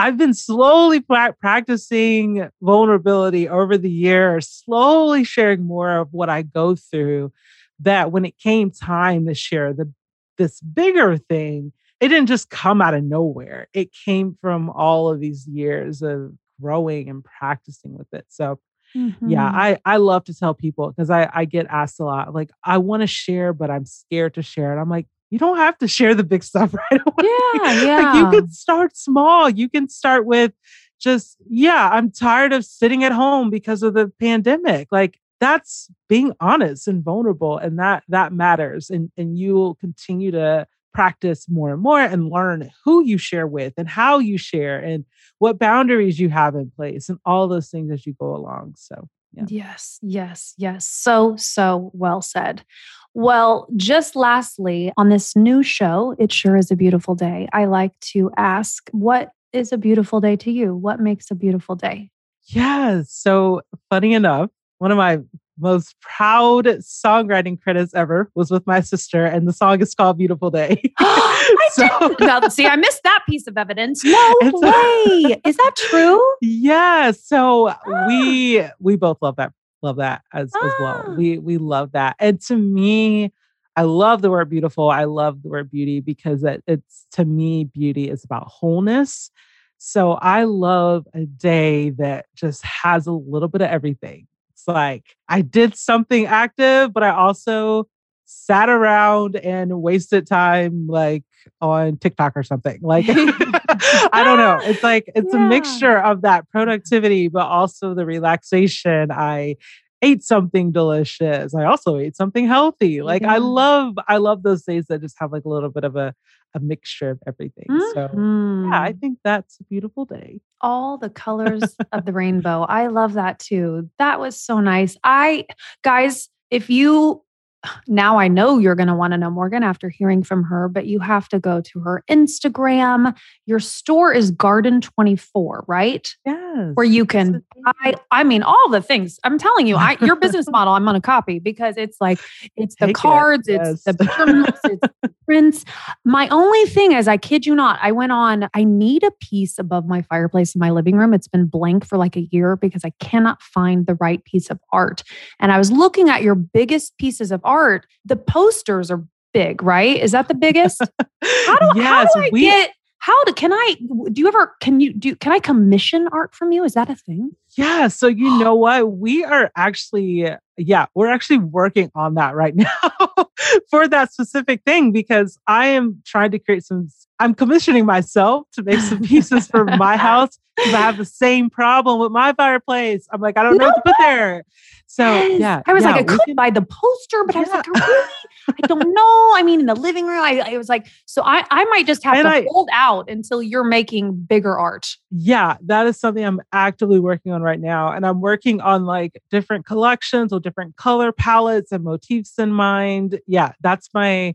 I've been slowly pra- practicing vulnerability over the years, slowly sharing more of what I go through. That when it came time to share the this bigger thing, it didn't just come out of nowhere. It came from all of these years of growing and practicing with it. So yeah, Mhm. I I love to tell people because I I get asked a lot like I want to share, but I'm scared to share. And I'm like, you don't have to share the big stuff right away. Yeah, yeah. like you can start small. You can start with just yeah, I'm tired of sitting at home because of the pandemic. Like that's being honest and vulnerable, and that that matters. And and you will continue to practice more and more and learn who you share with and how you share and what boundaries you have in place and all those things as you go along. So yeah. Yes, yes, yes. So, so well said. Well, just lastly, on this new show, It Sure Is a Beautiful Day, I like to ask, what is a beautiful day to you? What makes a beautiful day? Yeah. So funny enough, one of my most proud songwriting credits ever was with my sister, and the song is called Beautiful Day. I So- did. Now, see, I missed that piece of evidence. No a- way. Is that true? yeah. So we we both love that, love that as, as well. Ah. We we love that. And to me, I love the word beautiful. I love the word beauty because it, it's to me, beauty is about wholeness. So I love a day that just has a little bit of everything. Like I did something active, but I also sat around and wasted time like on TikTok or something. Like I don't know. It's like it's a mixture of that productivity, but also the relaxation. I ate something delicious. I also ate something healthy. Like I love, I love those days that just have like a little bit of a, a mixture of everything. So yeah, I Mhm. think that's a beautiful day. all the colors of the rainbow. I love that too. That was so nice. I, guys, if you, now I know you're going to want to know Morgan after hearing from her, but you have to go to her Instagram. Your store is Garden 24, right? Yes. Where you can I I mean all the things. I'm telling you, I your business model I'm gonna copy because it's like it's the Take it, cards, it's the journals, it's the prints. My only thing is I kid you not, I went on, I need a piece above my fireplace in my living room. It's been blank for like a year because I cannot find the right piece of art. And I was looking at your biggest pieces of art. The posters are big, right? Is that the biggest? How do, how yes, do I we get how do can I do you ever can you do can I commission art from you? Is that a thing? Yeah. So, you know what? We are actually, yeah, we're actually working on that right now for that specific thing because I am trying to create some, I'm commissioning myself to make some pieces for my house because I have the same problem with my fireplace. I'm like, I don't know what to put there. So, Yes. yeah. I was yeah, like, I could can- buy the poster, but I was like, really, I don't know. I mean, in the living room, I, I was like, so I, I might just have And to I- hold out until you're making bigger art. Yeah, that is something I'm actively working on right now. And I'm working on like different collections with different color palettes and motifs in mind. Yeah, that's my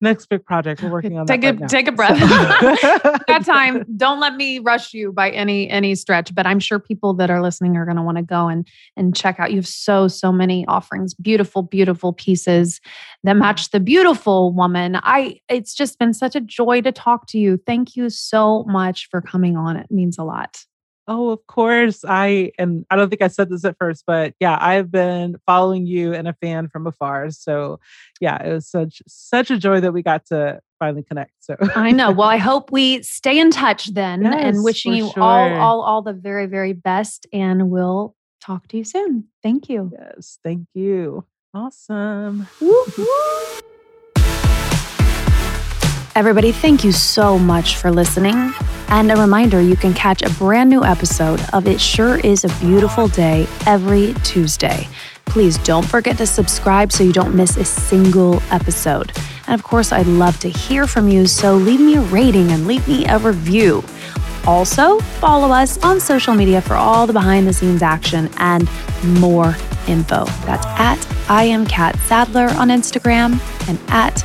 next big project. We're working on Take that. a right now. take a breath. So- that time don't let me rush you by any any stretch but i'm sure people that are listening are going to want to go and and check out you have so so many offerings beautiful beautiful pieces that match the beautiful woman i it's just been such a joy to talk to you thank you so much for coming on it means a lot Oh, of course. I and I don't think I said this at first, but yeah, I've been following you and a fan from afar. So yeah, it was such such a joy that we got to finally connect. So i know well i hope we stay in touch then Yes, and wishing you all sure. all all the very very best and we'll talk to you soon thank you yes, thank you. Awesome. Everybody, thank you so much for listening. And a reminder you can catch a brand new episode of It Sure Is a Beautiful Day every Tuesday. Please don't forget to subscribe so you don't miss a single episode. And of course, I'd love to hear from you, so leave me a rating and leave me a review. Also, follow us on social media for all the behind the scenes action and more info. That's at I am Catt Sadler on Instagram and at